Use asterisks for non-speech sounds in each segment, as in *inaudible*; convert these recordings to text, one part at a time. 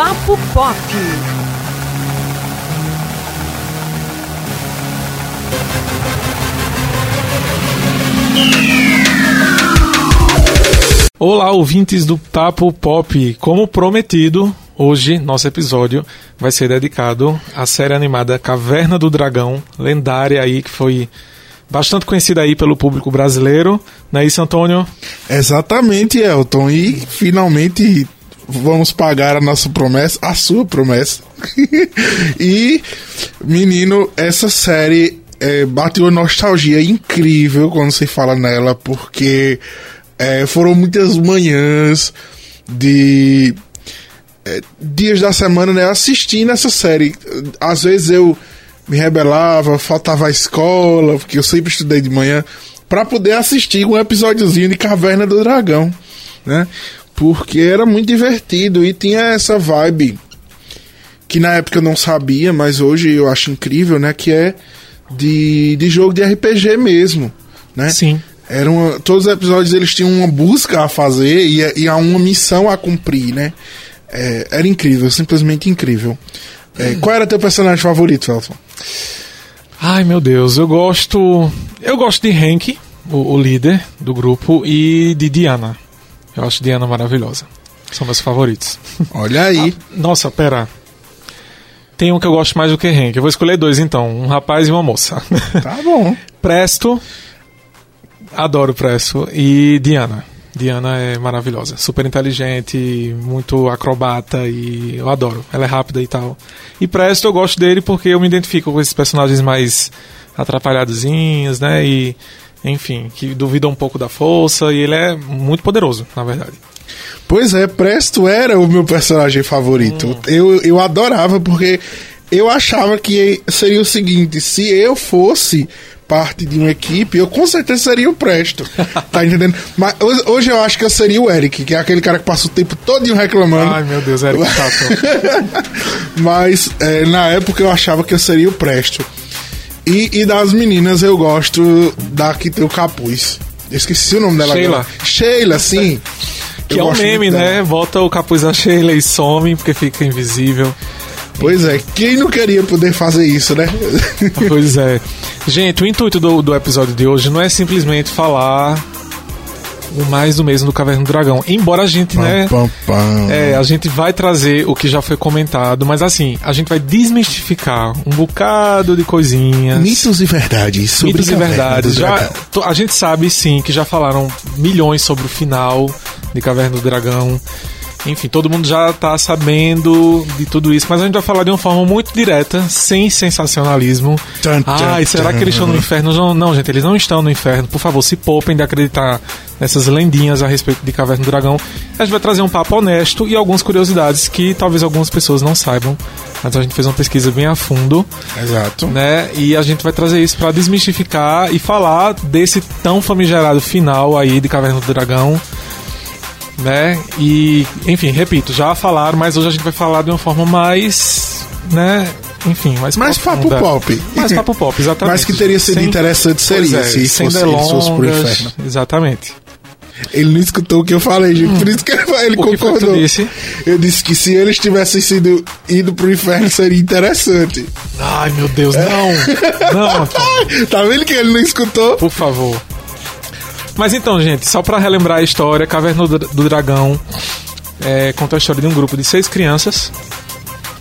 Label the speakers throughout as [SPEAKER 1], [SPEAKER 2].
[SPEAKER 1] Papo Pop.
[SPEAKER 2] Olá, ouvintes do Papo Pop. Como prometido, hoje nosso episódio vai ser dedicado à série animada Caverna do Dragão, lendária aí que foi bastante conhecida aí pelo público brasileiro, não é isso, Antônio?
[SPEAKER 3] Exatamente, Elton. E finalmente vamos pagar a nossa promessa, a sua promessa. *laughs* e, menino, essa série é, bateu uma nostalgia incrível quando se fala nela, porque é, foram muitas manhãs de é, dias da semana, né, assistindo essa série. Às vezes eu me rebelava, faltava a escola, porque eu sempre estudei de manhã, para poder assistir um episódiozinho de Caverna do Dragão, né? Porque era muito divertido e tinha essa vibe que na época eu não sabia, mas hoje eu acho incrível, né? Que é de, de jogo de RPG mesmo, né?
[SPEAKER 2] Sim.
[SPEAKER 3] Era uma, todos os episódios eles tinham uma busca a fazer e, e uma missão a cumprir, né? É, era incrível, simplesmente incrível. É, qual era teu personagem favorito, Felton?
[SPEAKER 2] Ai, meu Deus, eu gosto. Eu gosto de Hank, o, o líder do grupo, e de Diana. Eu acho Diana maravilhosa. São meus favoritos.
[SPEAKER 3] Olha aí.
[SPEAKER 2] Ah, nossa, pera. Tem um que eu gosto mais do que Hank. Eu vou escolher dois então: um rapaz e uma moça. *laughs*
[SPEAKER 3] Tá bom.
[SPEAKER 2] Presto. Adoro Presto. E Diana. Diana é maravilhosa. Super inteligente, muito acrobata e eu adoro. Ela é rápida e tal. E Presto eu gosto dele porque eu me identifico com esses personagens mais atrapalhadozinhos, né? E, enfim, que duvidam um pouco da força e ele é muito poderoso, na verdade.
[SPEAKER 3] Pois é, Presto era o meu personagem favorito.
[SPEAKER 2] Hum.
[SPEAKER 3] Eu, eu adorava porque eu achava que seria o seguinte: se eu fosse parte de uma equipe, eu com certeza seria o Presto. *laughs* Tá entendendo? Mas hoje- eu acho que eu seria o Eric, que é aquele cara que passa o tempo todo reclamando.
[SPEAKER 2] Ai, meu Deus, Eric. *laughs*
[SPEAKER 3] Mas é, na época eu achava que eu seria o Presto. E, e das meninas eu gosto da que tem o capuz. Eu esqueci o nome dela
[SPEAKER 2] Sheila.
[SPEAKER 3] agora. Sheila, sim.
[SPEAKER 2] Que
[SPEAKER 3] Eu
[SPEAKER 2] é um meme, né? Volta o capuz da Sheila e some porque fica invisível.
[SPEAKER 3] Pois é, quem não queria poder fazer isso, né?
[SPEAKER 2] Pois é. Gente, o intuito do, do episódio de hoje não é simplesmente falar mais do mesmo do Caverna do Dragão. Embora a gente, né.
[SPEAKER 3] Pam, pam.
[SPEAKER 2] É, a gente vai trazer o que já foi comentado, mas assim, a gente vai desmistificar um bocado de coisinhas.
[SPEAKER 3] Mitos e verdades sobre
[SPEAKER 2] Mitos e verdades. Já, a gente sabe sim que já falaram milhões sobre o final de Caverna do Dragão. Enfim, todo mundo já tá sabendo de tudo isso, mas a gente vai falar de uma forma muito direta, sem sensacionalismo.
[SPEAKER 3] Tchan,
[SPEAKER 2] Ah, e será que eles estão no inferno? Não, não, gente, eles não estão no inferno. Por favor, se poupem de acreditar nessas lendinhas a respeito de Caverna do Dragão. A gente vai trazer um papo honesto e algumas curiosidades que talvez algumas pessoas não saibam. Mas a gente fez uma pesquisa bem a fundo
[SPEAKER 3] Exato.
[SPEAKER 2] né? E a gente vai trazer isso pra desmistificar e falar desse tão famigerado final aí de Caverna do Dragão, né? E, enfim, repito, já falaram, mas hoje a gente vai falar de uma forma mais, né? Enfim, mais
[SPEAKER 3] Mais papo pop.
[SPEAKER 2] Mais papo pop, exatamente.
[SPEAKER 3] Mas que teria sido
[SPEAKER 2] Sem-
[SPEAKER 3] interessante seria
[SPEAKER 2] é,
[SPEAKER 3] se
[SPEAKER 2] sem
[SPEAKER 3] fosse, se fosse pro
[SPEAKER 2] delongas,
[SPEAKER 3] inferno.
[SPEAKER 2] Exatamente.
[SPEAKER 3] Ele não escutou o que eu falei, gente. Por isso que ele
[SPEAKER 2] que foi que
[SPEAKER 3] concordou.
[SPEAKER 2] disse?
[SPEAKER 3] Eu disse que se eles tivessem sido ido pro inferno seria interessante.
[SPEAKER 2] Ai, meu Deus, não! *laughs* não, Antônio.
[SPEAKER 3] Tá vendo que ele não escutou?
[SPEAKER 2] Por favor. Mas então, gente, só pra relembrar a história, Caverna do do Dragão é, conta a história de um grupo de seis crianças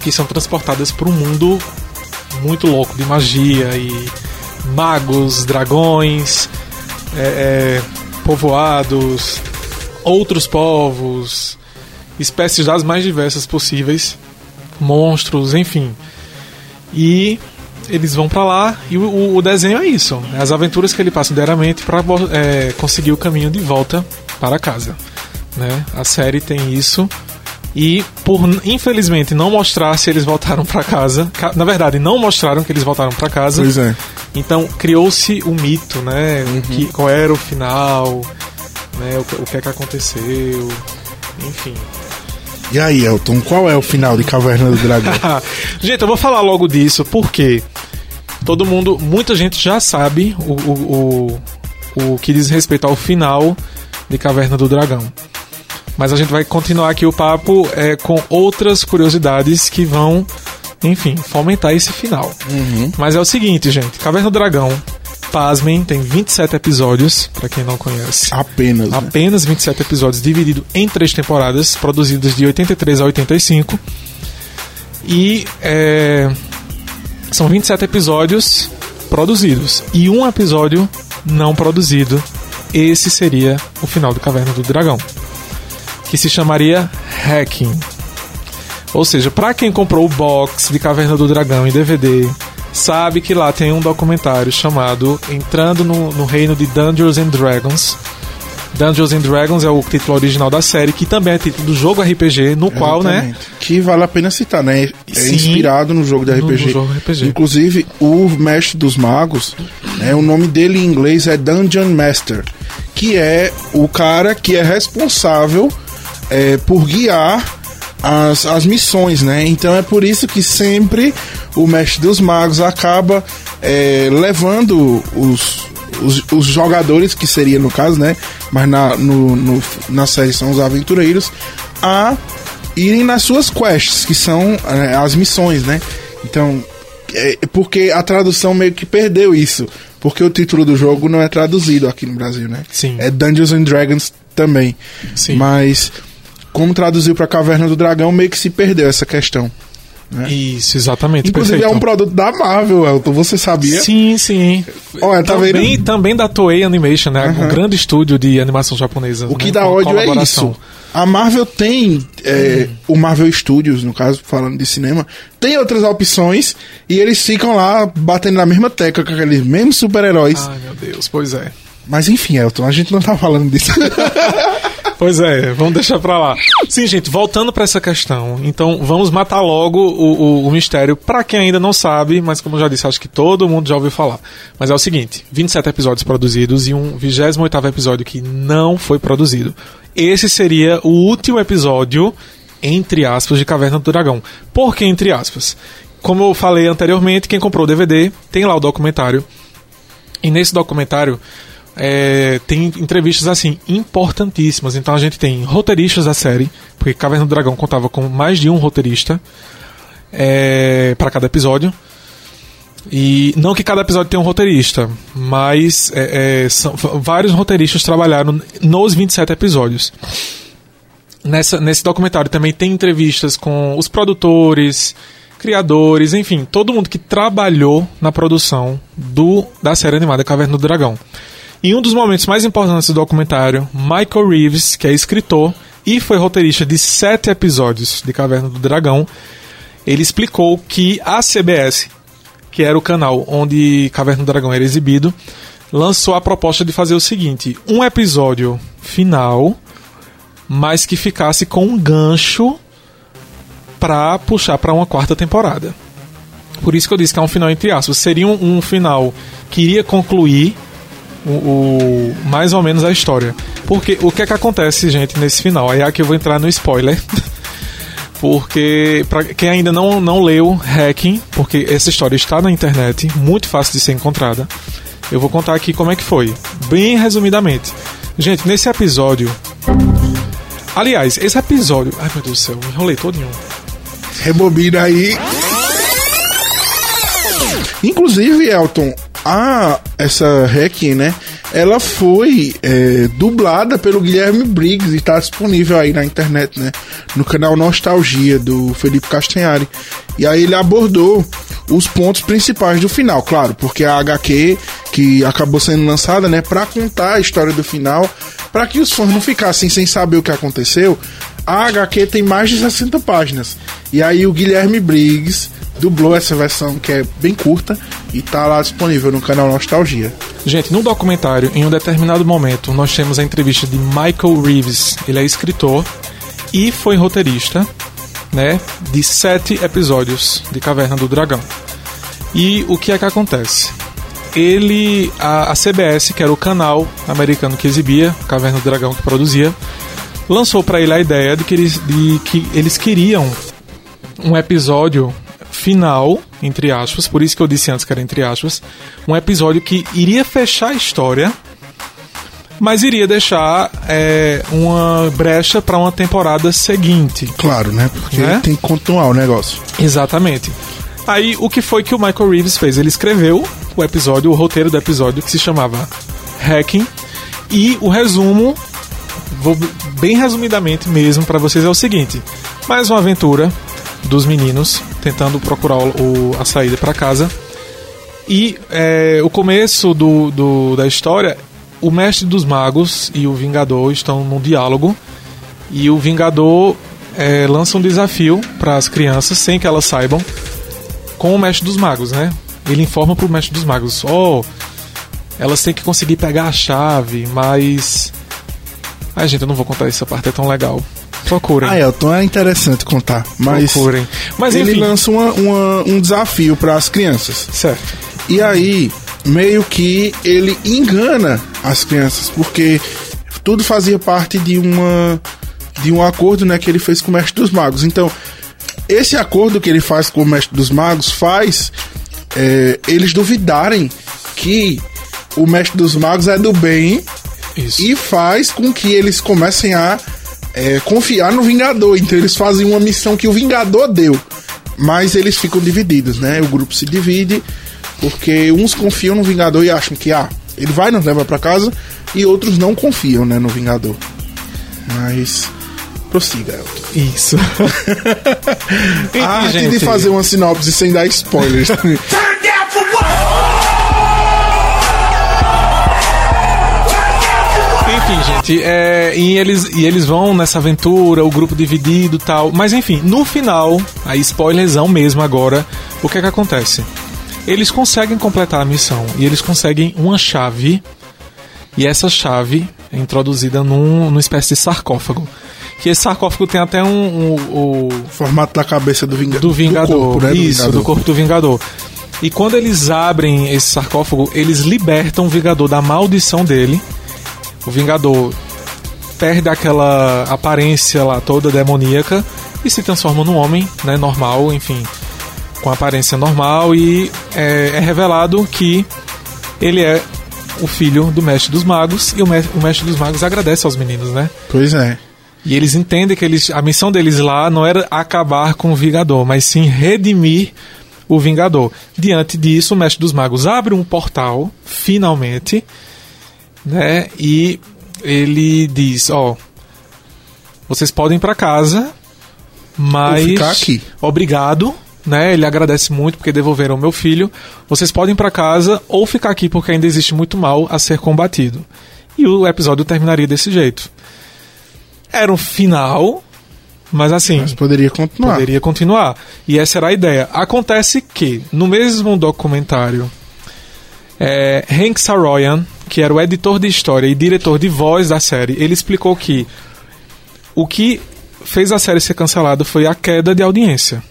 [SPEAKER 2] que são transportadas para um mundo muito louco de magia e magos, dragões, é, é, povoados, outros povos, espécies das mais diversas possíveis, monstros, enfim. E eles vão pra lá e o- o, desenho é isso, né? as aventuras que ele passa diariamente para conseguir o caminho de volta para casa. Né? A série tem isso e por infelizmente não mostrar se eles voltaram para casa, ca- na verdade não mostraram que eles voltaram para casa.
[SPEAKER 3] Pois é.
[SPEAKER 2] Então criou-se o mito, né? Que, qual era o final, né? O, que- o que é que aconteceu, enfim.
[SPEAKER 3] E aí, Elton, qual é o final de Caverna do Dragão? *laughs*
[SPEAKER 2] gente, eu vou falar logo disso porque todo mundo, muita gente já sabe o, o, o, o que diz respeito ao final de Caverna do Dragão. Mas a gente vai continuar aqui o papo é, com outras curiosidades que vão, enfim, fomentar esse final.
[SPEAKER 3] Uhum.
[SPEAKER 2] Mas é o seguinte, gente: Caverna do Dragão, pasmem, tem 27 episódios, pra quem não conhece.
[SPEAKER 3] Apenas. Né?
[SPEAKER 2] Apenas 27 episódios, dividido em três temporadas, produzidas de 83 a 85. E é, são 27 episódios produzidos e um episódio não produzido. Esse seria o final do Caverna do Dragão que se chamaria Hacking. Ou seja, para quem comprou o box de Caverna do Dragão em DVD, sabe que lá tem um documentário chamado Entrando no, no Reino de Dungeons and Dragons. Dungeons and Dragons é o título original da série, que também é título do jogo RPG, no qual, né?
[SPEAKER 3] Que vale a pena citar, né? É
[SPEAKER 2] Sim,
[SPEAKER 3] inspirado no jogo de RPG.
[SPEAKER 2] no jogo RPG.
[SPEAKER 3] Inclusive, o Mestre dos Magos, né, o nome dele em inglês é Dungeon Master, que é o cara que é responsável é, por guiar as, as missões, né? Então é por isso que sempre o Mestre dos Magos acaba é, levando os, os, os, jogadores, que seria no caso, né? Mas na, no, no, na série são os aventureiros, a irem nas suas quests, que são é, as missões, né? Então, é, porque a tradução meio que perdeu isso. Porque o título do jogo não é traduzido aqui no Brasil, né?
[SPEAKER 2] Sim.
[SPEAKER 3] É Dungeons and Dragons também.
[SPEAKER 2] Sim.
[SPEAKER 3] Mas como traduziu para Caverna do Dragão, meio que se perdeu essa questão. Né?
[SPEAKER 2] Isso, exatamente.
[SPEAKER 3] Inclusive
[SPEAKER 2] perfeito.
[SPEAKER 3] é um produto da Marvel, Elton, você sabia?
[SPEAKER 2] Sim, sim.
[SPEAKER 3] Olha, tá
[SPEAKER 2] também,
[SPEAKER 3] vendo?
[SPEAKER 2] também da Toei Animation, né?
[SPEAKER 3] Uhum.
[SPEAKER 2] Um grande estúdio de animação japonesa.
[SPEAKER 3] O que
[SPEAKER 2] né?
[SPEAKER 3] dá
[SPEAKER 2] Com
[SPEAKER 3] ódio é isso. A Marvel tem, é, o Marvel Studios, no caso, falando de cinema, tem outras opções e eles ficam lá batendo na mesma tecla com aqueles mesmos super-heróis.
[SPEAKER 2] Ai, meu Deus, pois é.
[SPEAKER 3] Mas enfim, Elton, a gente não tá falando disso. *laughs*
[SPEAKER 2] Pois é, vamos deixar pra lá. Sim, gente, voltando pra essa questão. Então, vamos matar logo o, o, o mistério. Pra quem ainda não sabe, mas como eu já disse, acho que todo mundo já ouviu falar. Mas é o seguinte: 27 episódios produzidos e um 28 episódio que não foi produzido. Esse seria o último episódio, entre aspas, de Caverna do Dragão. Por que entre aspas? Como eu falei anteriormente, quem comprou o DVD tem lá o documentário. E nesse documentário é, tem entrevistas assim importantíssimas. Então a gente tem roteiristas da série, porque Caverna do Dragão contava com mais de um roteirista é, para cada episódio. E não que cada episódio tenha um roteirista, mas é, é, são, vários roteiristas trabalharam nos 27 episódios. Nessa, nesse documentário também tem entrevistas com os produtores, criadores, enfim, todo mundo que trabalhou na produção do, da série animada Caverna do Dragão. Em um dos momentos mais importantes do documentário, Michael Reeves, que é escritor e foi roteirista de sete episódios de Caverna do Dragão, ele explicou que a CBS, que era o canal onde Caverna do Dragão era exibido, lançou a proposta de fazer o seguinte: um episódio final, mas que ficasse com um gancho para puxar para uma quarta temporada. Por isso que eu disse que é um final entre aspas. Seria um, um final que iria concluir o, o, mais ou menos a história. Porque o que é que acontece, gente, nesse final? Aí aqui eu vou entrar no spoiler. *laughs* porque para quem ainda não, não leu Hacking, porque essa história está na internet, muito fácil de ser encontrada. Eu vou contar aqui como é que foi, bem resumidamente. Gente, nesse episódio. Aliás, esse episódio. Ai meu Deus do céu, me enrolei todinho.
[SPEAKER 3] Rebobina aí. Inclusive, Elton, a essa Hacking, né? Ela foi é, dublada pelo Guilherme Briggs e está disponível aí na internet, né? No canal Nostalgia do Felipe Castanhari. E aí ele abordou os pontos principais do final, claro, porque a HQ que acabou sendo lançada, né, para contar a história do final, para que os fãs não ficassem sem saber o que aconteceu. A HQ tem mais de 60 páginas. E aí o Guilherme Briggs dublou essa versão que é bem curta e tá lá disponível no canal Nostalgia.
[SPEAKER 2] Gente, no documentário, em um determinado momento, nós temos a entrevista de Michael Reeves. Ele é escritor e foi roteirista, né, de sete episódios de Caverna do Dragão. E o que é que acontece? Ele, a, a CBS, que era o canal americano que exibia Caverna do Dragão que produzia, lançou para ele a ideia de que eles, de que eles queriam um episódio final, entre aspas, por isso que eu disse antes que era entre aspas, um episódio que iria fechar a história mas iria deixar é, uma brecha para uma temporada seguinte.
[SPEAKER 3] Claro, né? Porque
[SPEAKER 2] Né?
[SPEAKER 3] tem que continuar o negócio.
[SPEAKER 2] Exatamente. Aí, o que foi que o Michael Reeves fez? Ele escreveu o episódio, o roteiro do episódio, que se chamava Hacking, e o resumo, vou bem resumidamente mesmo para vocês, é o seguinte: mais uma aventura dos meninos tentando procurar o, o- a saída para casa. E é, o começo do, do- da história, o mestre dos magos e o Vingador estão num diálogo e o Vingador é, lança um desafio para as crianças, sem que elas saibam, com o mestre dos magos, né? Ele informa pro mestre dos magos: Ó, elas têm que conseguir pegar a chave, mas. Ai, gente, eu não vou contar essa parte, é tão legal. Procurem.
[SPEAKER 3] Ah, Elton, é interessante contar. Mas
[SPEAKER 2] Procurem. Mas
[SPEAKER 3] ele
[SPEAKER 2] enfim.
[SPEAKER 3] lança uma- uma- um desafio para as crianças.
[SPEAKER 2] Certo.
[SPEAKER 3] E aí, meio que ele engana as crianças, porque tudo fazia parte de uma de um acordo, né, que ele fez com o mestre dos magos. Então, esse acordo que ele faz com o mestre dos magos faz é, eles duvidarem que o mestre dos magos é do bem
[SPEAKER 2] Isso.
[SPEAKER 3] e faz com que eles comecem a é, confiar no Vingador. Então eles fazem uma missão que o Vingador deu. Mas eles ficam divididos, né? O grupo se divide porque uns confiam no Vingador e acham que ah, ele vai nos levar pra casa e outros não confiam, né, no Vingador. Mas prossiga, Elton.
[SPEAKER 2] Isso. *laughs* Enfim,
[SPEAKER 3] Ah, Antes de
[SPEAKER 2] gente,
[SPEAKER 3] fazer uma sinopse sem dar spoilers. *laughs* *laughs*
[SPEAKER 2] Enfim, gente, é, e, eles, e eles vão nessa aventura, o grupo dividido e tal. Mas enfim, no final, aí spoilerzão mesmo agora, o que é que acontece? Eles conseguem completar a missão e eles conseguem uma chave. E essa chave é introduzida num, numa espécie de sarcófago. Que esse sarcófago tem até um. um- o-
[SPEAKER 3] Formato da cabeça do, Vinga
[SPEAKER 2] do Vingador.
[SPEAKER 3] corpo, né, do
[SPEAKER 2] Isso,
[SPEAKER 3] Vingador.
[SPEAKER 2] do corpo do Vingador. E quando eles abrem esse sarcófago, eles libertam o Vingador da maldição dele. O Vingador perde aquela aparência lá toda demoníaca e se transforma num homem, né, normal, enfim, com aparência normal e é, é revelado que ele é o filho do Mestre dos Magos e o, me- o Mestre dos Magos agradece aos meninos, né?
[SPEAKER 3] Pois é.
[SPEAKER 2] E eles entendem que eles, a missão deles lá não era acabar com o Vingador, mas sim redimir o Vingador. Diante disso, o Mestre dos Magos abre um portal, finalmente, né? E ele diz: Ó, vocês podem ir pra casa, mas.
[SPEAKER 3] Ou ficar aqui.
[SPEAKER 2] Obrigado. Né, ele agradece muito porque devolveram meu filho. Vocês podem ir pra casa ou ficar aqui porque ainda existe muito mal a ser combatido. E o episódio terminaria desse jeito. Era um final, mas assim,
[SPEAKER 3] Mas poderia continuar.
[SPEAKER 2] poderia continuar. E essa era a ideia. Acontece que, no mesmo documentário, é, Hank Saroyan, que era o editor de história e diretor de voz da série, ele explicou que o que fez a série ser cancelada foi a queda de audiência.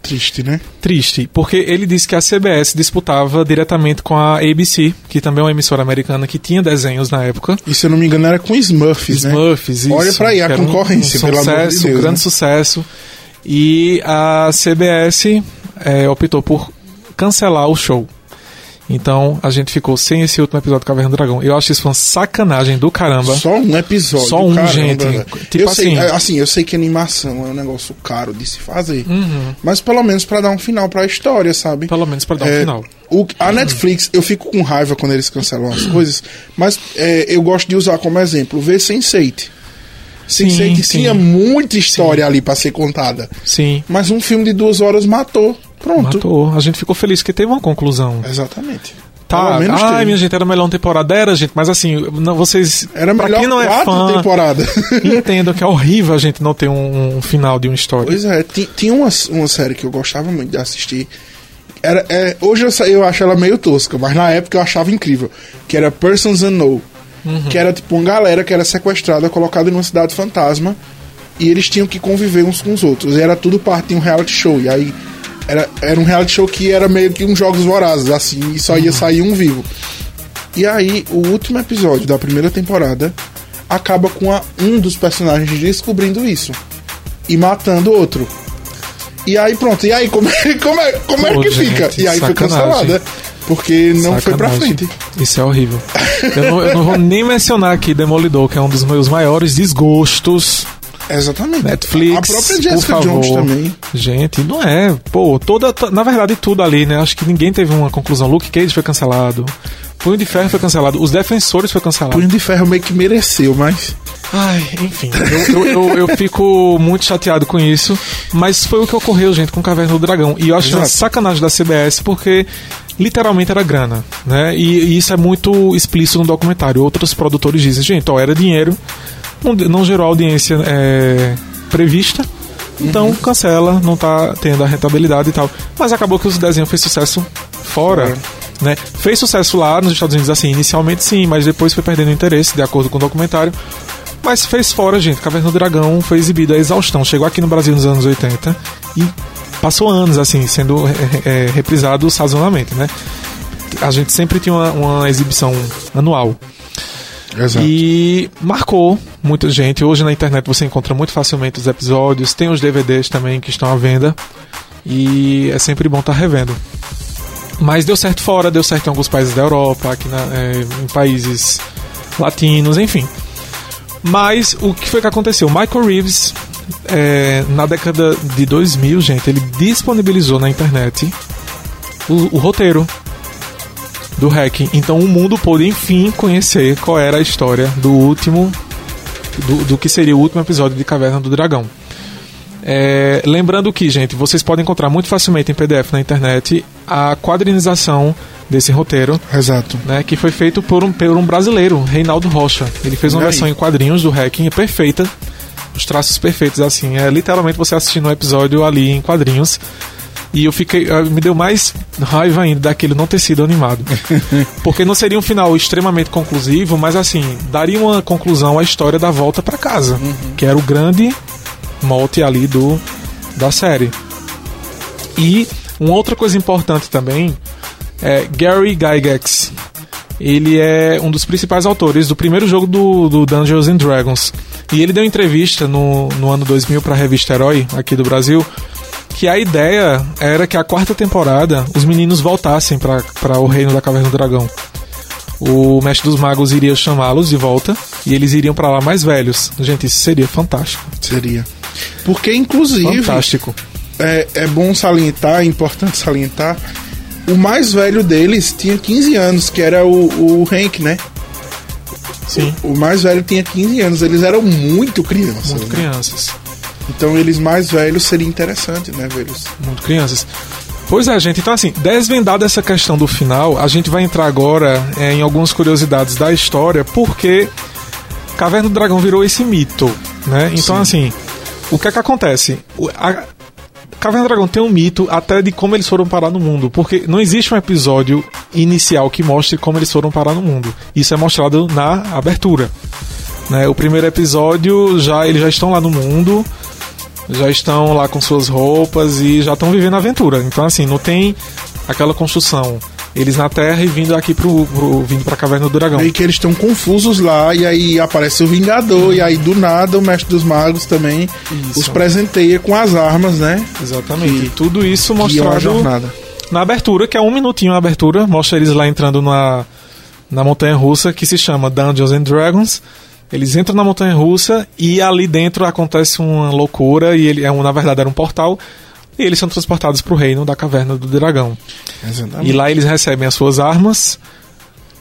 [SPEAKER 3] Triste, né?
[SPEAKER 2] Triste, porque ele disse que a CBS disputava diretamente com a ABC, que também é uma emissora americana que tinha desenhos na época.
[SPEAKER 3] E se eu não me engano era com Smurfs, né?
[SPEAKER 2] Smurfs, isso.
[SPEAKER 3] Olha pra aí, a
[SPEAKER 2] era um-
[SPEAKER 3] concorrência,
[SPEAKER 2] um
[SPEAKER 3] pelo amor de
[SPEAKER 2] sucesso,
[SPEAKER 3] Deus,
[SPEAKER 2] Um grande
[SPEAKER 3] né?
[SPEAKER 2] sucesso. E a CBS é, optou por cancelar o show. Então a gente ficou sem esse último episódio do Caverna do Dragão. Eu acho isso uma sacanagem do caramba.
[SPEAKER 3] Só um episódio.
[SPEAKER 2] Só um,
[SPEAKER 3] caramba,
[SPEAKER 2] gente. Tipo
[SPEAKER 3] eu sei,
[SPEAKER 2] assim-
[SPEAKER 3] é, assim, eu sei que animação é um negócio caro de se fazer.
[SPEAKER 2] Uhum.
[SPEAKER 3] Mas pelo menos pra dar um final pra história, sabe?
[SPEAKER 2] Pelo menos pra dar um
[SPEAKER 3] É,
[SPEAKER 2] final.
[SPEAKER 3] o- a Netflix, eu fico com raiva quando eles cancelam as *clears throat* coisas, mas é, eu gosto de usar como exemplo ver Sense8.
[SPEAKER 2] Sim,
[SPEAKER 3] Sense8
[SPEAKER 2] sim.
[SPEAKER 3] tinha muita história ali pra ser contada.
[SPEAKER 2] Sim.
[SPEAKER 3] Mas um filme de duas horas matou. Pronto.
[SPEAKER 2] Matou. A gente ficou feliz que teve uma conclusão.
[SPEAKER 3] Exatamente.
[SPEAKER 2] Tá,
[SPEAKER 3] menos
[SPEAKER 2] ai,
[SPEAKER 3] teve.
[SPEAKER 2] minha gente, era melhor uma temporada. Era, gente, mas assim, não, vocês.
[SPEAKER 3] Era
[SPEAKER 2] pra
[SPEAKER 3] melhor
[SPEAKER 2] quem não é fã,
[SPEAKER 3] temporadas. *laughs*
[SPEAKER 2] entendam que é horrível a gente não ter um, um final de uma história.
[SPEAKER 3] Pois é, ti- tinha uma, uma série que eu gostava muito de assistir. Era, é, hoje eu, eu acho ela meio tosca, mas na época eu achava incrível. Que era Persons Unknown. Que era tipo uma galera que era sequestrada, colocada em uma cidade fantasma. E eles tinham que conviver uns com os outros. E era tudo parte de um reality show. E aí era, era um reality show que era meio que uns jogos vorazes, assim, e só ia sair um vivo. E aí, o último episódio da primeira temporada acaba com a, um dos personagens descobrindo isso e matando o outro. E aí pronto, e aí como é, como é, como é
[SPEAKER 2] Pô,
[SPEAKER 3] que
[SPEAKER 2] gente,
[SPEAKER 3] fica? E aí foi
[SPEAKER 2] sacanagem.
[SPEAKER 3] cancelada. Porque não foi pra
[SPEAKER 2] Sacanagem.
[SPEAKER 3] frente.
[SPEAKER 2] Isso é horrível. Eu não, eu não vou nem mencionar aqui Demolidor, que é um dos meus maiores desgostos.
[SPEAKER 3] Exatamente.
[SPEAKER 2] Netflix,
[SPEAKER 3] A própria Jessica. Jones também.
[SPEAKER 2] Gente, não é. Pô, toda. to- Na verdade, tudo ali, né? Acho que ninguém teve uma conclusão. Luke Cage foi cancelado. Punho de Ferro foi cancelado. Os Defensores foi cancelado.
[SPEAKER 3] Punho de Ferro meio que mereceu, mas.
[SPEAKER 2] Ai, enfim. Eu, eu, eu, eu fico muito chateado com isso. Mas foi o que ocorreu, gente, com Caverna do Dragão. E eu acho uma sacanagem da CBS porque literalmente era grana, né? E, e isso é muito explícito no documentário. Outros produtores dizem, gente, ó, era dinheiro, não, não gerou a audiência é, prevista. Então cancela, não tá tendo a rentabilidade e tal. Mas acabou que o desenho fez sucesso fora.
[SPEAKER 3] Fora.
[SPEAKER 2] Né? Fez sucesso lá nos Estados Unidos, assim, inicialmente sim, mas depois foi perdendo interesse, de acordo com o documentário. Mas fez fora, gente. Caverna do Dragão foi exibido a exaustão. Chegou aqui no Brasil nos anos 80 e passou anos, assim, sendo é, é, reprisado sazonalmente, né? A gente sempre tinha uma, uma exibição anual.
[SPEAKER 3] Exato.
[SPEAKER 2] E marcou muita gente. Hoje na internet você encontra muito facilmente os episódios. Tem os DVDs também que estão à venda. E é sempre bom estar revendo. Mas deu certo fora, deu certo em alguns países da Europa, aqui na- é, em países latinos, enfim. Mas o que foi que aconteceu? Michael Reeves, é, na década de 2000, gente, ele disponibilizou na internet o, o roteiro do Hacking. Então o mundo pôde enfim conhecer qual era a história do último. do, do que seria o último episódio de Caverna do Dragão. É, lembrando que, gente, vocês podem encontrar muito facilmente em PDF na internet a quadrinização desse roteiro,
[SPEAKER 3] Exato.
[SPEAKER 2] né, que foi feito por um, por um brasileiro, Reinaldo Rocha. Ele fez uma versão em quadrinhos do Hacking, é perfeita, os traços perfeitos, assim, é literalmente você assistindo um episódio ali em quadrinhos. E eu fiquei. eh, Me deu mais raiva ainda daquilo não ter sido animado. *laughs* Porque não seria um final extremamente conclusivo, mas assim, daria uma conclusão à história da volta pra casa. Que era o grande mote ali do, da série. E uma outra coisa importante também é Gary Gygax. Ele é um dos principais autores do primeiro jogo do, do Dungeons and Dragons. E ele deu entrevista no, no ano 2000 para a revista Herói, aqui do Brasil, que a ideia era que a quarta temporada os meninos voltassem para o Reino da Caverna do Dragão. O Mestre dos Magos iria chamá-los de volta e eles iriam para lá mais velhos. Gente, isso seria fantástico.
[SPEAKER 3] Seria. Porque, inclusive,
[SPEAKER 2] Fantástico.
[SPEAKER 3] é, é bom salientar, é importante salientar, o mais velho deles tinha 15 anos, que era o, o Hank, né?
[SPEAKER 2] Sim,
[SPEAKER 3] O mais velho tinha 15 anos, eles eram muito crianças.
[SPEAKER 2] muito
[SPEAKER 3] né?
[SPEAKER 2] crianças.
[SPEAKER 3] Então eles mais velhos seria interessante, né, vê-los.
[SPEAKER 2] Muito crianças. Pois é, gente. Então, assim, desvendada essa questão do final, a gente vai entrar agora é, em algumas curiosidades da história, porque Caverna do Dragão virou esse mito, né? Então, assim, o que é que acontece? A Caverna do Dragão tem um mito até de como eles foram parar no mundo, porque não existe um episódio inicial que mostre como eles foram parar no mundo. Isso é mostrado na abertura. Né? O primeiro episódio já eles já estão lá no mundo, já estão lá com suas roupas e já estão vivendo a aventura. Então, assim, não tem aquela construção. Eles na Terra e vindo aqui pro, pro vindo pra Caverna do Dragão.
[SPEAKER 3] Meio que eles estão confusos lá, e aí aparece o Vingador, e aí do nada o Mestre dos Magos também
[SPEAKER 2] Isso.
[SPEAKER 3] os presenteia com as armas, né?
[SPEAKER 2] Exatamente. E tudo isso
[SPEAKER 3] é
[SPEAKER 2] mostrado na abertura, que é um minutinho a abertura, mostra eles lá entrando na, na montanha russa que se chama Dungeons and Dragons. Eles entram na montanha russa e ali dentro acontece uma loucura e ele é um, na verdade era um portal e eles são transportados para o reino da caverna do dragão.
[SPEAKER 3] Exatamente.
[SPEAKER 2] E lá eles recebem as suas armas,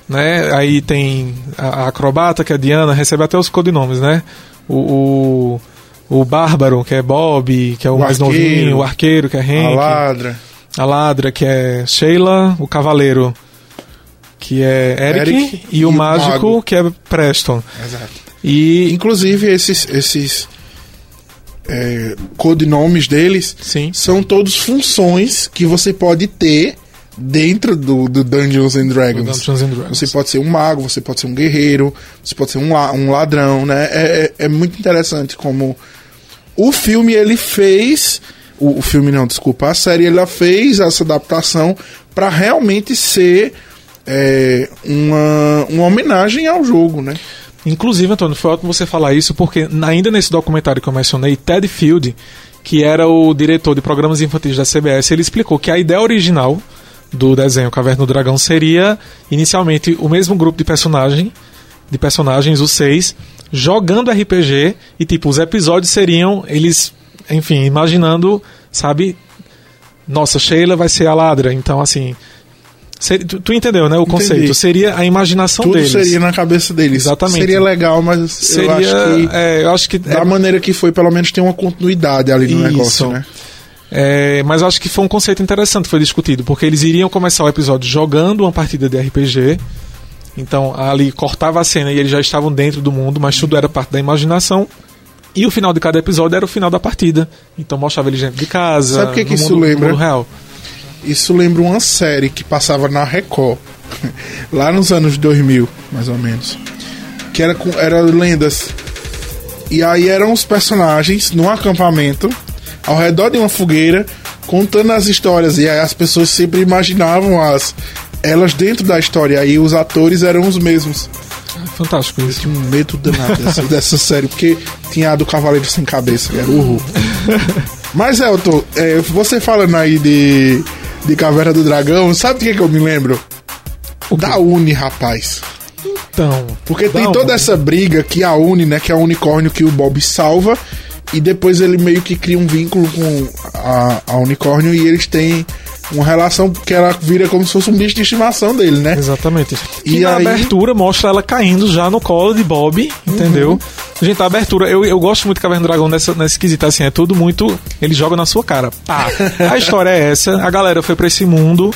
[SPEAKER 2] né? Aí tem a, a acrobata, que é a Diana, recebe até os codinomes, né? O, o, o Bárbaro, que é Bob, que é o,
[SPEAKER 3] O
[SPEAKER 2] mais
[SPEAKER 3] arqueiro.
[SPEAKER 2] novinho, o arqueiro, que é
[SPEAKER 3] A
[SPEAKER 2] Hank.
[SPEAKER 3] ladra.
[SPEAKER 2] A ladra, que é Sheila, o cavaleiro, que é Eric,
[SPEAKER 3] Eric
[SPEAKER 2] e,
[SPEAKER 3] e
[SPEAKER 2] o
[SPEAKER 3] o
[SPEAKER 2] mágico,
[SPEAKER 3] mago.
[SPEAKER 2] que é Preston.
[SPEAKER 3] Exato.
[SPEAKER 2] E
[SPEAKER 3] Inclusive, esses, esses é, codinomes deles
[SPEAKER 2] sim,
[SPEAKER 3] são todos funções que você pode ter dentro do, do Dungeons and.
[SPEAKER 2] Dungeons and Dragons.
[SPEAKER 3] Você pode ser um mago, você pode ser um guerreiro, você pode ser um, la- um ladrão, né? É, é, é muito interessante como o filme ele fez. O, o filme não, desculpa, a série ela fez essa adaptação para realmente ser é, uma, uma homenagem ao jogo, né?
[SPEAKER 2] Inclusive, Antônio, foi ótimo você falar isso, porque ainda nesse documentário que eu mencionei, Ted Field, que era o diretor de programas infantis da CBS, ele explicou que a ideia original do desenho Caverna do Dragão seria inicialmente o mesmo grupo de personagem, de personagens, os seis, jogando RPG e tipo os episódios seriam eles, enfim, imaginando, sabe, nossa, Sheila vai ser a ladra, então assim, ser- tu, tu entendeu, né, o
[SPEAKER 3] Entendi.
[SPEAKER 2] conceito? Seria a imaginação
[SPEAKER 3] Tudo
[SPEAKER 2] deles.
[SPEAKER 3] seria na cabeça deles.
[SPEAKER 2] Exatamente.
[SPEAKER 3] Seria legal, mas
[SPEAKER 2] Seria,
[SPEAKER 3] eu acho que
[SPEAKER 2] é, eu acho que
[SPEAKER 3] da maneira que foi, pelo menos tem uma continuidade ali no
[SPEAKER 2] Isso.
[SPEAKER 3] negócio, né?
[SPEAKER 2] É, mas eu acho que foi um conceito interessante que foi discutido, porque eles iriam começar o episódio jogando uma partida de RPG. Então ali cortava a cena e eles já estavam dentro do mundo, mas tudo era parte da imaginação. E o final de cada episódio era o final da partida. Então mostrava eles dentro de casa.
[SPEAKER 3] Sabe o que que isso lembra?
[SPEAKER 2] real.
[SPEAKER 3] Isso lembra uma série que passava na Record, *laughs* lá nos anos 2000, mais ou menos. Que era com era lendas. E aí eram os personagens num acampamento, ao redor de uma fogueira, contando as histórias. E aí as pessoas sempre imaginavam as elas dentro da história. E aí os atores eram os mesmos.
[SPEAKER 2] Fantástico isso.
[SPEAKER 3] Tinha um medo danado dessa, *laughs* dessa série, porque tinha a do Cavaleiro Sem Cabeça, que era o. *laughs* Mas, Elton, é, você falando aí de, de Caverna do Dragão, sabe do que, que eu me lembro? Da Uni, rapaz.
[SPEAKER 2] Então.
[SPEAKER 3] Porque tem toda essa briga que a Uni, né, que é o unicórnio que o Bob salva, e depois ele meio que cria um vínculo com a, a unicórnio e eles têm uma relação que ela vira como se fosse um bicho de estimação dele, né?
[SPEAKER 2] Exatamente.
[SPEAKER 3] E
[SPEAKER 2] E na
[SPEAKER 3] aí- Uhum.
[SPEAKER 2] abertura mostra ela caindo já no colo de Bob, entendeu? Gente, a abertura, eu, eu gosto muito de Caverna do Dragão nessa, nesse quesito, assim, é tudo muito. Ele joga na sua cara. Pá. *laughs* A história é essa, a galera foi pra esse mundo,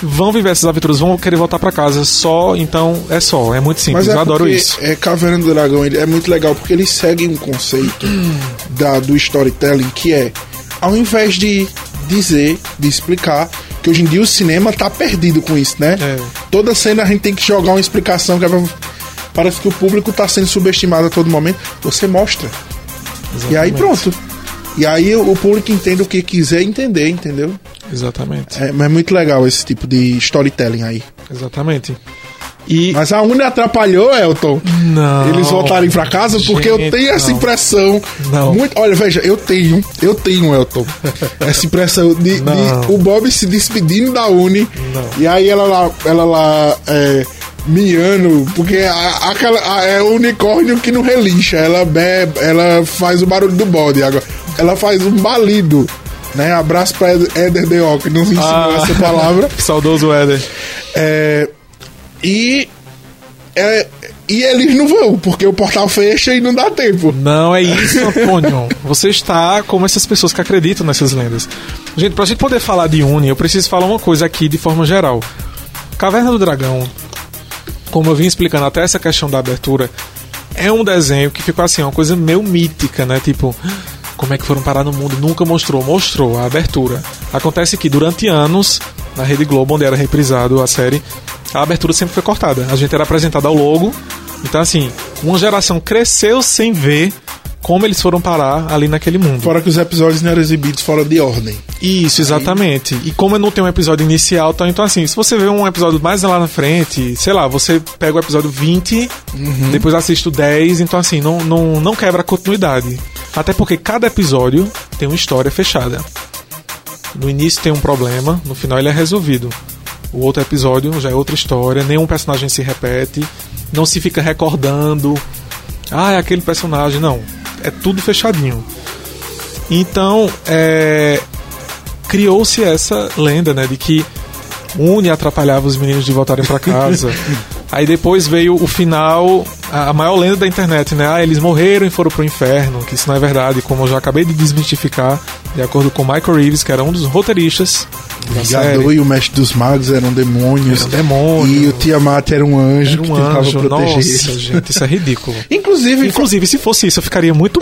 [SPEAKER 2] vão viver essas aventuras, vão querer voltar pra casa só, então é só, é muito simples,
[SPEAKER 3] Mas é
[SPEAKER 2] eu adoro isso.
[SPEAKER 3] É, Caverna do Dragão ele é muito legal porque eles seguem um conceito *clears throat* da, do storytelling que é, ao invés de dizer, de explicar, que hoje em dia o cinema tá perdido com isso, né?
[SPEAKER 2] É.
[SPEAKER 3] Toda cena a gente tem que jogar uma explicação que é pra- parece que o público tá sendo subestimado a todo momento. Você mostra. E aí
[SPEAKER 2] Exatamente.
[SPEAKER 3] pronto. E aí o público entende o que quiser entender, entendeu?
[SPEAKER 2] Exatamente.
[SPEAKER 3] É, mas é muito legal esse tipo de storytelling aí.
[SPEAKER 2] Exatamente. E.
[SPEAKER 3] Mas a Uni atrapalhou, Elton.
[SPEAKER 2] Não.
[SPEAKER 3] eles voltarem pra casa, porque eu
[SPEAKER 2] Gente,
[SPEAKER 3] tenho essa
[SPEAKER 2] não.
[SPEAKER 3] impressão.
[SPEAKER 2] Não.
[SPEAKER 3] Muito, olha, veja, eu tenho, eu tenho, Elton. *laughs* essa impressão de, de o Bob se despedindo da Uni.
[SPEAKER 2] Não.
[SPEAKER 3] E aí ela lá, ela lá é, miando, porque a- aquela, a- é o unicórnio que não relincha. Ela bebe, ela faz o barulho do bode agora. Ela faz um balido. Né? Abraço pra Éder D.O., que nos ensinou
[SPEAKER 2] Ah.
[SPEAKER 3] essa palavra. *laughs*
[SPEAKER 2] Saudoso Éder.
[SPEAKER 3] É, e, é, e eles não vão, porque o portal fecha e não dá tempo.
[SPEAKER 2] Não é *laughs* isso, Antônio. Você está como essas pessoas que acreditam nessas lendas. Gente, pra gente poder falar de Uni, eu preciso falar uma coisa aqui de forma geral. Caverna do Dragão, como eu vim explicando até essa questão da abertura, é um desenho que ficou assim, uma coisa meio mítica, né? Tipo, como é que foram parar no mundo? Nunca mostrou. Mostrou a abertura. Acontece que durante anos, na Rede Globo, onde era reprisado a série, a abertura sempre foi cortada. A gente era apresentado ao logo. Então, assim, uma geração cresceu sem ver como eles foram parar ali naquele mundo.
[SPEAKER 3] Fora que os episódios não eram exibidos fora de ordem.
[SPEAKER 2] Isso, exatamente. E como não tem um episódio inicial, tá, então assim, se você vê um episódio mais lá na frente, sei lá, você pega o episódio 20, depois assiste o 10, então assim, não, não, não quebra a continuidade. Até porque cada episódio tem uma história fechada. No início tem um problema, no final ele é resolvido. O outro episódio já é outra história, nenhum personagem se repete, não se fica recordando. Ah, é aquele personagem, não. É tudo fechadinho. Então, é, criou-se essa lenda, né, de que Uni atrapalhava os meninos de voltarem para casa. *laughs* Aí depois veio o final, a a maior lenda da internet, né? Ah, eles morreram e foram pro inferno, que isso não é verdade, como eu já acabei de desmistificar, de acordo com Michael Reeves, que era um dos roteiristas da
[SPEAKER 3] Vingador e o Mestre dos Magos eram demônios.
[SPEAKER 2] Era um demônio.
[SPEAKER 3] E o Tiamat era um anjo
[SPEAKER 2] Era
[SPEAKER 3] que
[SPEAKER 2] um
[SPEAKER 3] tentava
[SPEAKER 2] anjo.
[SPEAKER 3] proteger.
[SPEAKER 2] Nossa, gente, isso é ridículo. *laughs*
[SPEAKER 3] Inclusive,
[SPEAKER 2] Inclusive, se fosse isso, eu ficaria muito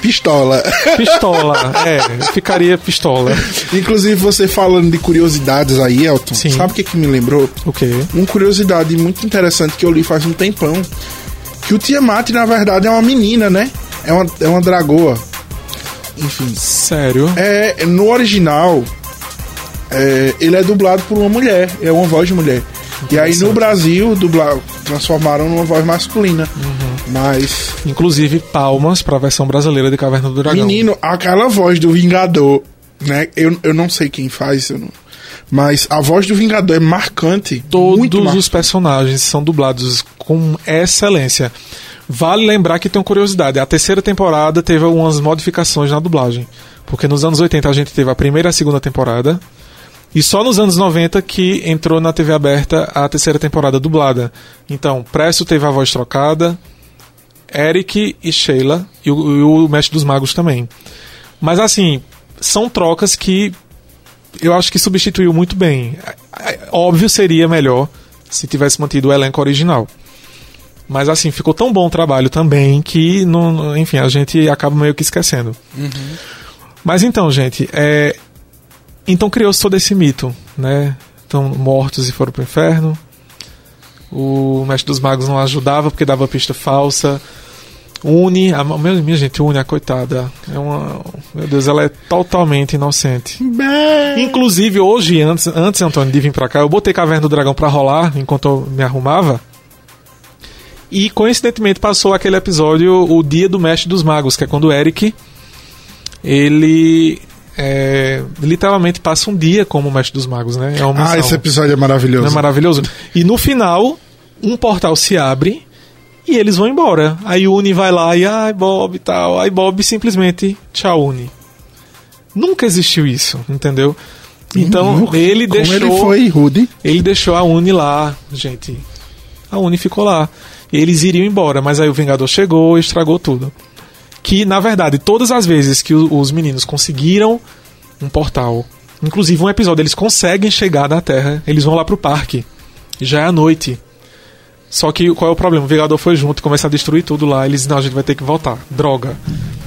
[SPEAKER 3] pistola.
[SPEAKER 2] pistola. *laughs* É, eu ficaria pistola.
[SPEAKER 3] Inclusive, você falando de curiosidades aí, Elton,
[SPEAKER 2] Sim.
[SPEAKER 3] sabe o que, que me lembrou?
[SPEAKER 2] O quê?
[SPEAKER 3] Uma curiosidade muito interessante que eu li faz um tempão. Que o Tiamat, na verdade, é uma menina, né? É uma, é uma dragoa. Enfim.
[SPEAKER 2] Sério?
[SPEAKER 3] É, no original, é, ele é dublado por uma mulher, é uma voz de mulher. E aí no. Brasil, dubla, transformaram numa voz masculina. Mas,
[SPEAKER 2] Inclusive, palmas pra versão brasileira de Caverna do Dragão.
[SPEAKER 3] menino, aquela voz do Vingador, né? Eu, eu não sei quem faz, eu não, Mas a voz do Vingador é marcante.
[SPEAKER 2] Todos os personagens são dublados com excelência. Vale lembrar que tem uma curiosidade: a terceira temporada teve algumas modificações na dublagem. Porque nos anos 80 a gente teve a primeira e a segunda temporada. E só nos anos 90 que entrou na TV aberta a terceira temporada dublada. Então, Presto teve a voz trocada, Eric e Sheila, e o, e o Mestre dos Magos também. Mas assim, são trocas que eu acho que substituiu muito bem. Óbvio seria melhor se tivesse mantido o elenco original. Mas assim, ficou tão bom o trabalho também que, não, enfim, a gente acaba meio que esquecendo. Mas então, gente, é, então criou-se todo esse mito, né? Estão mortos e foram pro inferno. O mestre dos magos não ajudava porque dava pista falsa. Uni, a, minha gente, Uni, a coitada, é uma, meu Deus, ela é totalmente inocente. Inclusive hoje, antes, antes Antônio de vir pra cá, eu botei Caverna do Dragão pra rolar enquanto eu me arrumava. E coincidentemente passou aquele episódio, o Dia do Mestre dos Magos, que é quando o Eric ele é, literalmente passa um dia como Mestre dos Magos, né? É uma
[SPEAKER 3] Ah, esse episódio é maravilhoso.
[SPEAKER 2] É maravilhoso? E no final, um portal se abre e eles vão embora. Aí o Uni vai lá e, ai, Bob e tal. Aí Bob simplesmente, tchau, Uni. Nunca existiu isso, entendeu? Então,
[SPEAKER 3] Nunca.
[SPEAKER 2] ele
[SPEAKER 3] Como
[SPEAKER 2] deixou.
[SPEAKER 3] ele foi rude.
[SPEAKER 2] Ele deixou a Uni lá, gente. A Uni ficou lá. E eles iriam embora, mas aí o Vingador chegou e estragou tudo. Que, na verdade, todas as vezes que os meninos conseguiram um portal, inclusive um episódio, eles conseguem chegar na Terra, eles vão lá pro parque. Já é à noite. Só que qual é o problema? O Vingador foi junto e começa a destruir tudo lá. Eles, não, a gente vai ter que voltar. Droga.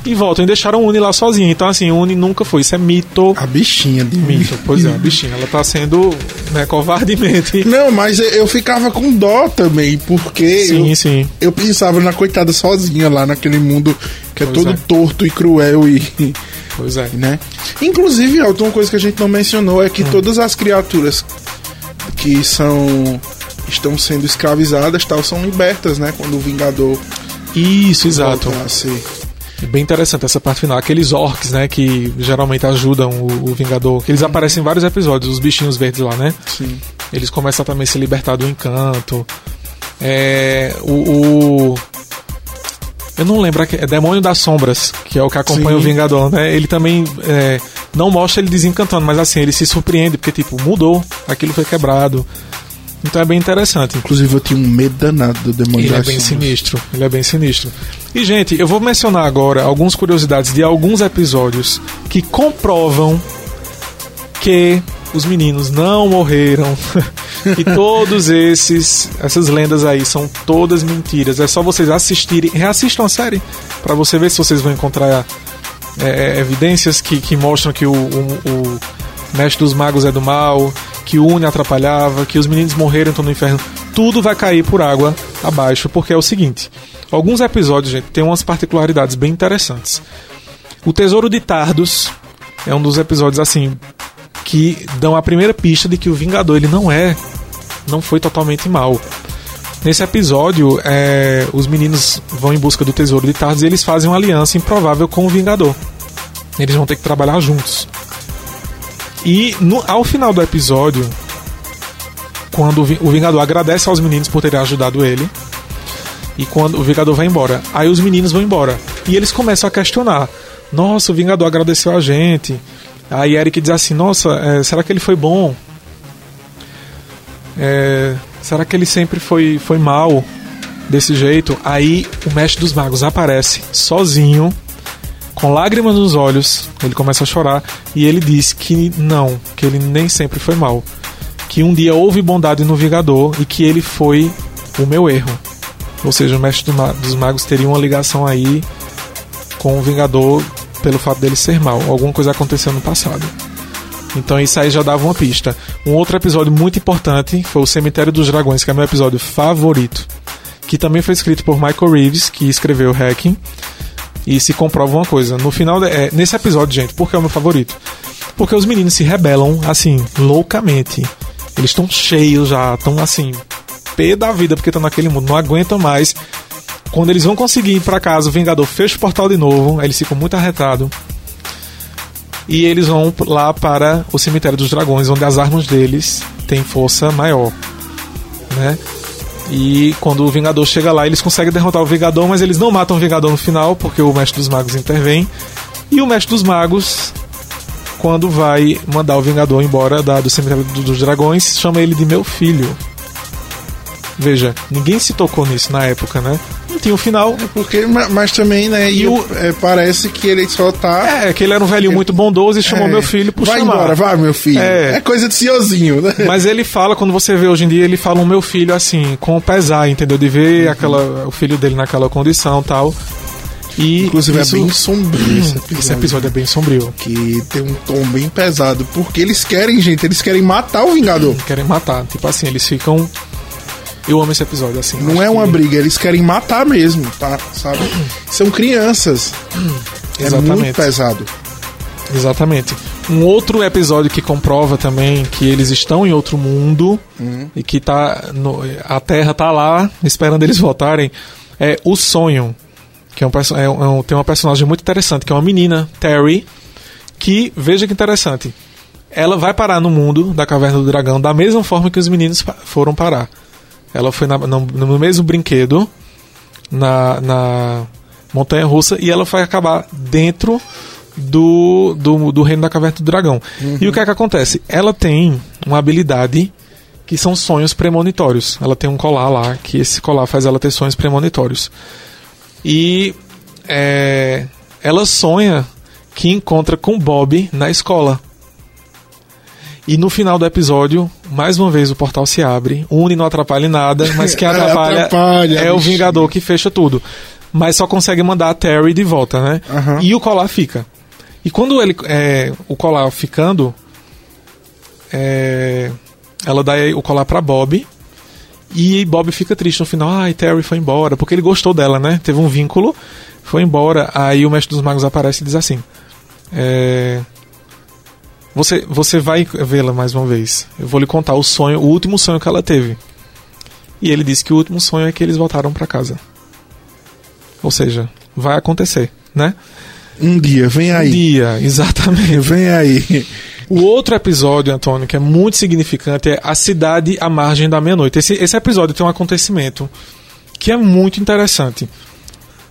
[SPEAKER 2] E voltam e deixaram Uni lá sozinha. Então, assim, Uni nunca foi. Isso é mito.
[SPEAKER 3] A bichinha de
[SPEAKER 2] Mito. Pois é, a bichinha. Ela tá sendo, né, covardemente. *laughs*
[SPEAKER 3] Não, mas eu- ficava com dó também, porque
[SPEAKER 2] Sim,
[SPEAKER 3] eu,
[SPEAKER 2] sim.
[SPEAKER 3] eu pensava na coitada sozinha lá naquele mundo que é
[SPEAKER 2] Pois
[SPEAKER 3] todo
[SPEAKER 2] é.
[SPEAKER 3] torto e cruel e.
[SPEAKER 2] Pois é.
[SPEAKER 3] né? Inclusive, uma coisa que a gente não mencionou é
[SPEAKER 2] Hum.
[SPEAKER 3] que todas as criaturas que são estão sendo escravizadas tal são libertas, né? Quando o Vingador
[SPEAKER 2] Isso, exato.
[SPEAKER 3] a.
[SPEAKER 2] É Bem interessante essa parte final. Aqueles orcs, né, que geralmente ajudam o, o Vingador. Que eles aparecem em vários episódios, os bichinhos verdes lá, né?
[SPEAKER 3] Sim.
[SPEAKER 2] Eles começam a também se libertar do encanto. É. O. o- eu não lembro, é Demônio das Sombras, que é o que acompanha
[SPEAKER 3] Sim.
[SPEAKER 2] o Vingador, né? Ele também é, não mostra ele desencantando, mas assim, ele se surpreende, porque, tipo, mudou, aquilo foi quebrado. Então é bem interessante.
[SPEAKER 3] Inclusive, eu tinha um medo danado do demônio
[SPEAKER 2] Ele é bem sinistro. Ele é bem sinistro. E, gente, eu vou mencionar agora algumas curiosidades de alguns episódios que comprovam que os meninos não morreram. *laughs* e todos esses essas lendas aí são todas mentiras. É só vocês assistirem, reassistam a série para você ver se vocês vão encontrar é, evidências que, que mostram que o, o, o mestre dos magos é do mal, que o Uni atrapalhava, que os meninos morreram estão no inferno. Tudo vai cair por água abaixo, porque é o seguinte: alguns episódios, gente, tem umas particularidades bem interessantes. O Tesouro de Tardos é um dos episódios assim que dão a primeira pista de que o Vingador ele não é, não foi totalmente mal. Nesse episódio, é, os meninos vão em busca do Tesouro de Tardos e eles fazem uma aliança improvável com o Vingador. Eles vão ter que trabalhar juntos. E no- ao final do episódio, quando o Vi- o Vingador agradece aos meninos por terem ajudado ele, e quando o Vingador vai embora, aí os meninos vão embora. E eles começam a questionar: Nossa, o Vingador agradeceu a gente. Aí Eric diz assim: Nossa, é, será que ele foi bom? É, será que ele sempre foi, foi mal desse jeito? Aí o Mestre dos Magos aparece sozinho, com lágrimas nos olhos. Ele começa a chorar e ele diz que não, que ele nem sempre foi mal. Que um dia houve bondade no Vingador e que ele foi o meu erro. Ou seja, o Mestre dos Magos teria uma ligação aí com o Vingador pelo fato dele ser mal. Alguma coisa aconteceu no passado. Então isso aí já dava uma pista. Um outro episódio muito importante foi o Cemitério dos Dragões, que é meu episódio favorito. Que também foi escrito por Michael Reeves, que escreveu Hacking. E se comprova uma coisa. No final, é, nesse episódio, gente, por que é o meu favorito? Porque os meninos se rebelam, assim, loucamente. Eles estão cheios já, estão assim, pé da vida porque estão naquele mundo, não aguentam mais. Quando eles vão conseguir ir pra casa, o Vingador fecha o portal de novo, aí eles ficam muito arretados. E eles vão lá para o cemitério dos dragões, onde as armas deles têm força maior, né? E quando o Vingador chega lá, eles conseguem derrotar o Vingador, mas eles não matam o Vingador no final, porque o Mestre dos Magos intervém. E o Mestre dos Magos, quando vai mandar o Vingador embora da, do cemitério dos dragões, chama ele de meu filho. Veja, ninguém se tocou nisso na época, né? Não tinha o um final.
[SPEAKER 3] É porque, mas também, né? E, o, é, parece que ele só tá.
[SPEAKER 2] É, que ele era um velhinho muito bondoso e chamou é, meu filho por
[SPEAKER 3] vai
[SPEAKER 2] chamar.
[SPEAKER 3] embora, vai, meu filho. É, é coisa de senhorzinho, né? *laughs*
[SPEAKER 2] Mas ele fala, quando você vê hoje em dia, ele fala o um meu filho assim, com pesar, entendeu? De ver uhum. aquela, o filho dele naquela condição tal. E
[SPEAKER 3] Inclusive é isso, é bem sombrio esse episódio.
[SPEAKER 2] Esse episódio é bem sombrio.
[SPEAKER 3] Que tem um tom bem pesado. Porque eles querem, gente, eles querem matar o Vingador.
[SPEAKER 2] Querem matar. Tipo assim, eles ficam eu amo esse episódio, assim.
[SPEAKER 3] Não é uma que... briga, eles querem matar mesmo, tá? Sabe? São crianças. É Exatamente. muito pesado.
[SPEAKER 2] Exatamente. Um outro episódio que comprova também que eles estão em outro mundo uhum. e que tá no, a Terra tá lá esperando eles voltarem é O Sonho, que é um, é um, tem uma personagem muito interessante, que é uma menina, Terry, que, veja que interessante, ela vai parar no mundo da Caverna do Dragão da mesma forma que os meninos foram parar. Ela foi na, no, no, mesmo brinquedo, na, na montanha russa, e ela vai acabar dentro do, do, do reino da caverna do dragão. Uhum. E o que é que acontece? Ela tem uma habilidade que são sonhos premonitórios. Ela tem um colar lá, que esse colar faz ela ter sonhos premonitórios. E é, ela sonha que encontra com Bob na escola. E no final do episódio, mais uma vez o portal se abre. Uni não atrapalha nada, mas quem *laughs* atrapalha, atrapalha é o Vingador que fecha tudo. Mas só consegue mandar a Terry de volta, né? Uhum. E o colar fica. E quando ele é, o colar ficando, é, ela dá o colar para Bob. E Bob fica triste no final. Ai, Terry foi embora. Porque ele gostou dela, né? Teve um vínculo, foi embora. Aí o Mestre dos Magos aparece e diz assim: é, você, você vai vê-la mais uma vez. Eu vou lhe contar o sonho, o último sonho que ela teve. E ele disse que o último sonho é que eles voltaram para casa. Ou seja, vai acontecer, né?
[SPEAKER 3] Um dia, vem aí.
[SPEAKER 2] Um dia, *laughs* exatamente.
[SPEAKER 3] Vem aí.
[SPEAKER 2] O outro episódio, Antônio, que é muito significante, é A Cidade à Margem da Meia-Noite. Esse, esse episódio tem um acontecimento que é muito interessante.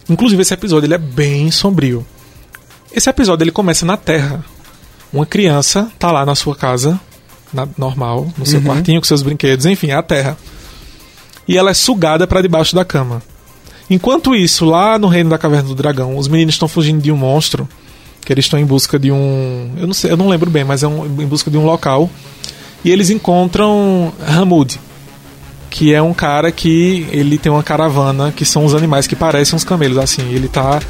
[SPEAKER 2] Inclusive, esse episódio ele é bem sombrio. Esse episódio ele começa na Terra, uma criança tá lá na sua casa, na, normal, no seu uhum. quartinho com seus brinquedos, enfim, é a Terra. E ela é sugada para debaixo da cama. Enquanto isso, lá no reino da caverna do dragão, os meninos estão fugindo de um monstro, que eles estão em busca de um, eu não sei, eu não lembro bem, mas é um, em busca de um local. E eles encontram Hamud, que é um cara que ele tem uma caravana, que são os animais que parecem uns camelos assim. Ele tá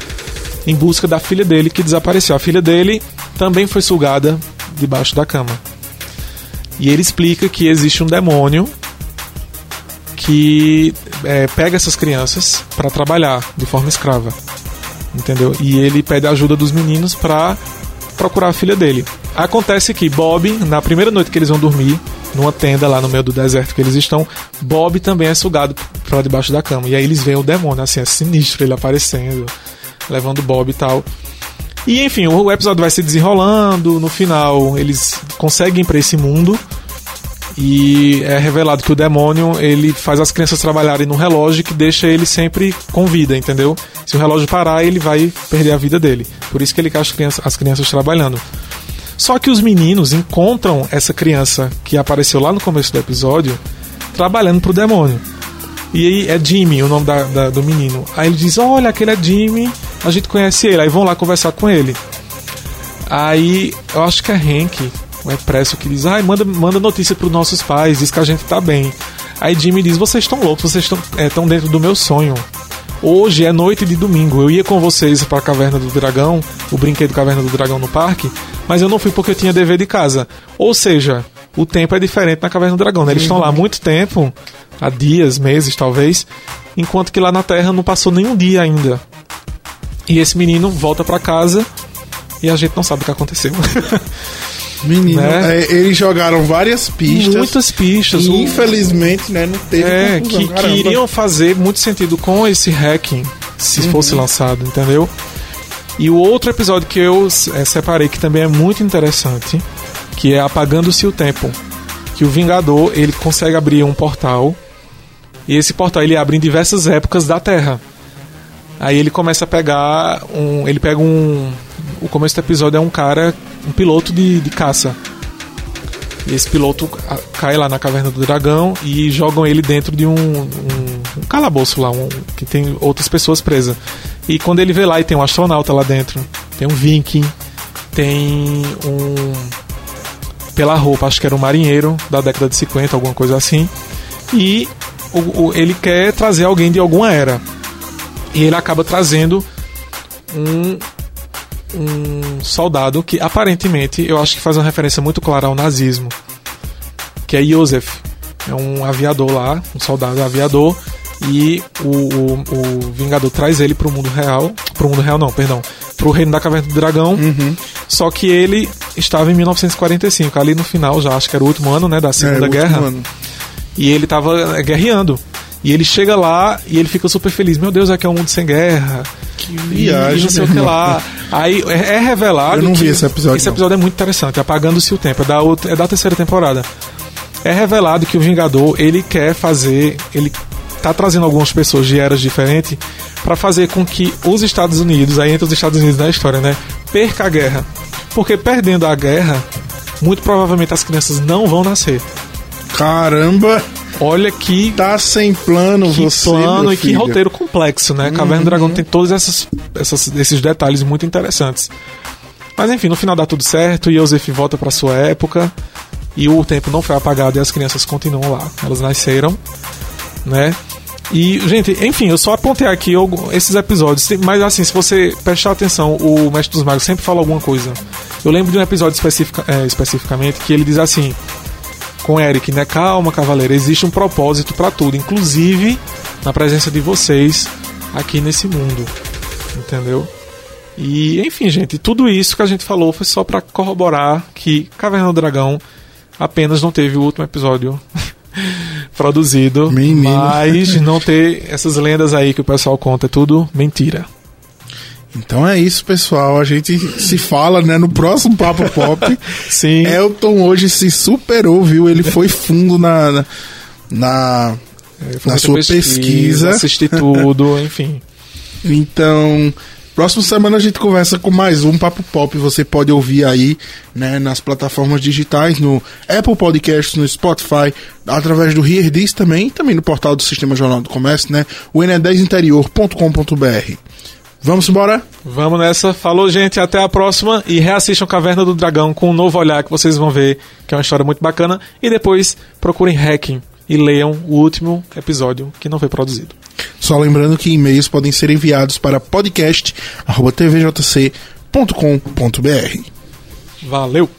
[SPEAKER 2] em busca da filha dele que desapareceu. A filha dele também foi sugada debaixo da cama. E ele explica que existe um demônio que é, pega essas crianças para trabalhar de forma escrava. Entendeu? E ele pede a ajuda dos meninos para procurar a filha dele. Acontece que Bob, na primeira noite que eles vão dormir, numa tenda lá no meio do deserto que eles estão, Bob também é sugado para debaixo da cama. E aí eles veem o demônio, assim, é sinistro ele aparecendo levando Bob e tal. E enfim, o episódio vai se desenrolando, no final eles conseguem para esse mundo e é revelado que o demônio ele faz as crianças trabalharem no relógio que deixa ele sempre com vida, entendeu? Se o relógio parar, ele vai perder a vida dele. Por isso que ele quer as crianças, as crianças trabalhando. Só que os meninos encontram essa criança que apareceu lá no começo do episódio trabalhando pro demônio. E aí é Jimmy o nome da, da, do menino. Aí ele diz: Olha, aquele é Jimmy, a gente conhece ele. Aí vão lá conversar com ele. Aí eu acho que é Hank, o Expresso, que diz: Ai, manda, manda notícia pros nossos pais, diz que a gente tá bem. Aí Jimmy diz: Vocês estão loucos, vocês estão é, dentro do meu sonho. Hoje é noite de domingo. Eu ia com vocês para a Caverna do Dragão, o brinquedo Caverna do Dragão no parque, mas eu não fui porque eu tinha dever de casa. Ou seja, o tempo é diferente na Caverna do Dragão. Né? Eles estão lá muito tempo, há dias, meses talvez, enquanto que lá na Terra não passou nenhum dia ainda. E esse menino volta para casa e a gente não sabe o que aconteceu. *laughs*
[SPEAKER 3] Menino, né? é, eles jogaram várias pistas.
[SPEAKER 2] Muitas pistas.
[SPEAKER 3] E, infelizmente, né, não teve
[SPEAKER 2] É, que, que, iriam fazer muito sentido com esse hacking se uhum. fosse lançado, entendeu? E o outro episódio que eu é, separei que também é muito interessante, que é Apagando-se o Tempo, que o Vingador ele consegue abrir um portal e esse portal ele abre em diversas épocas da Terra. Aí ele começa a pegar um, ele pega um, o começo do episódio é um cara, um piloto de, de caça. E esse piloto cai lá na caverna do dragão e jogam ele dentro de um, um, um calabouço lá, um, que tem outras pessoas presas. E quando ele vê lá e tem um astronauta lá dentro, tem um viking, tem um. Pela roupa, acho que era um marinheiro da década de 50, alguma coisa assim. E o, o, ele quer trazer alguém de alguma era. E ele acaba trazendo um, um soldado que aparentemente eu acho que faz uma referência muito clara ao nazismo, que é Joseph. É um aviador lá, um soldado aviador, e o, o, o Vingador traz ele pro mundo real. Pro mundo real, não, perdão. Pro Reino da Caverna do Dragão.
[SPEAKER 3] Uhum.
[SPEAKER 2] Só que ele estava em 1945, ali no final, já acho que era o último ano, né, da Segunda
[SPEAKER 3] É,
[SPEAKER 2] Guerra. E ele tava é, guerreando. E ele chega lá e ele fica super feliz. Meu Deus, aqui é um mundo sem guerra.
[SPEAKER 3] Que
[SPEAKER 2] E
[SPEAKER 3] viagem,
[SPEAKER 2] não sei o que lá. Aí é, é revelado.
[SPEAKER 3] Eu não vi esse episódio,
[SPEAKER 2] Esse
[SPEAKER 3] não.
[SPEAKER 2] episódio é muito interessante, apagando-se o tempo. É da, outra- é da terceira temporada. É revelado que o Vingador ele quer fazer. Ele tá trazendo algumas pessoas de eras diferentes para fazer com que os Estados Unidos, aí entra os Estados Unidos na história, né? Perca a guerra. Porque perdendo a guerra, muito provavelmente as crianças não vão nascer.
[SPEAKER 3] Caramba,
[SPEAKER 2] Olha que
[SPEAKER 3] tá sem plano
[SPEAKER 2] que
[SPEAKER 3] você,
[SPEAKER 2] plano e que
[SPEAKER 3] filho.
[SPEAKER 2] roteiro complexo, né? Caverna do Dragão tem todos essas, essas- esses detalhes muito interessantes. Mas enfim, no final dá tudo certo, Yosef volta para sua época e o tempo não foi apagado e as crianças continuam lá. Elas nasceram, né? E, gente, enfim, eu só apontei aqui esses episódios, mas assim, se você prestar atenção, o Mestre dos Magos sempre fala alguma coisa. Eu lembro de um episódio especifica- é, especificamente que ele diz assim: com Eric, né? Calma, cavaleiro, existe um propósito pra tudo, inclusive na presença de vocês aqui nesse mundo. Entendeu? E, enfim, gente, tudo isso que a gente falou foi só pra corroborar que Caverna do Dragão apenas não teve o último episódio *laughs* produzido,
[SPEAKER 3] Menino.
[SPEAKER 2] mas não ter essas lendas aí que o pessoal conta é tudo mentira.
[SPEAKER 3] Então é isso, pessoal. A gente se fala, né, no próximo Papo Pop. *laughs*
[SPEAKER 2] Sim.
[SPEAKER 3] Elton hoje se superou, viu? Ele foi fundo na. na, na- na sua pesquisa.
[SPEAKER 2] Assisti tudo, *laughs* enfim.
[SPEAKER 3] Então, próxima semana a gente conversa com mais um Papo Pop. Você pode ouvir aí, né, nas plataformas digitais, no Apple Podcasts, no Spotify, através do Hear This também, também no portal do Sistema Jornal do Comércio, né, o ne10interior.com.br. Vamos embora?
[SPEAKER 2] Vamos nessa. Falou, gente. Até a próxima. E reassistam Caverna do Dragão com um novo olhar que vocês vão ver, que é uma história muito bacana. E depois procurem Hacking e leiam o último episódio que não foi produzido.
[SPEAKER 3] Só lembrando que e-mails podem ser enviados para podcast.tvjc.com.br.
[SPEAKER 2] Valeu!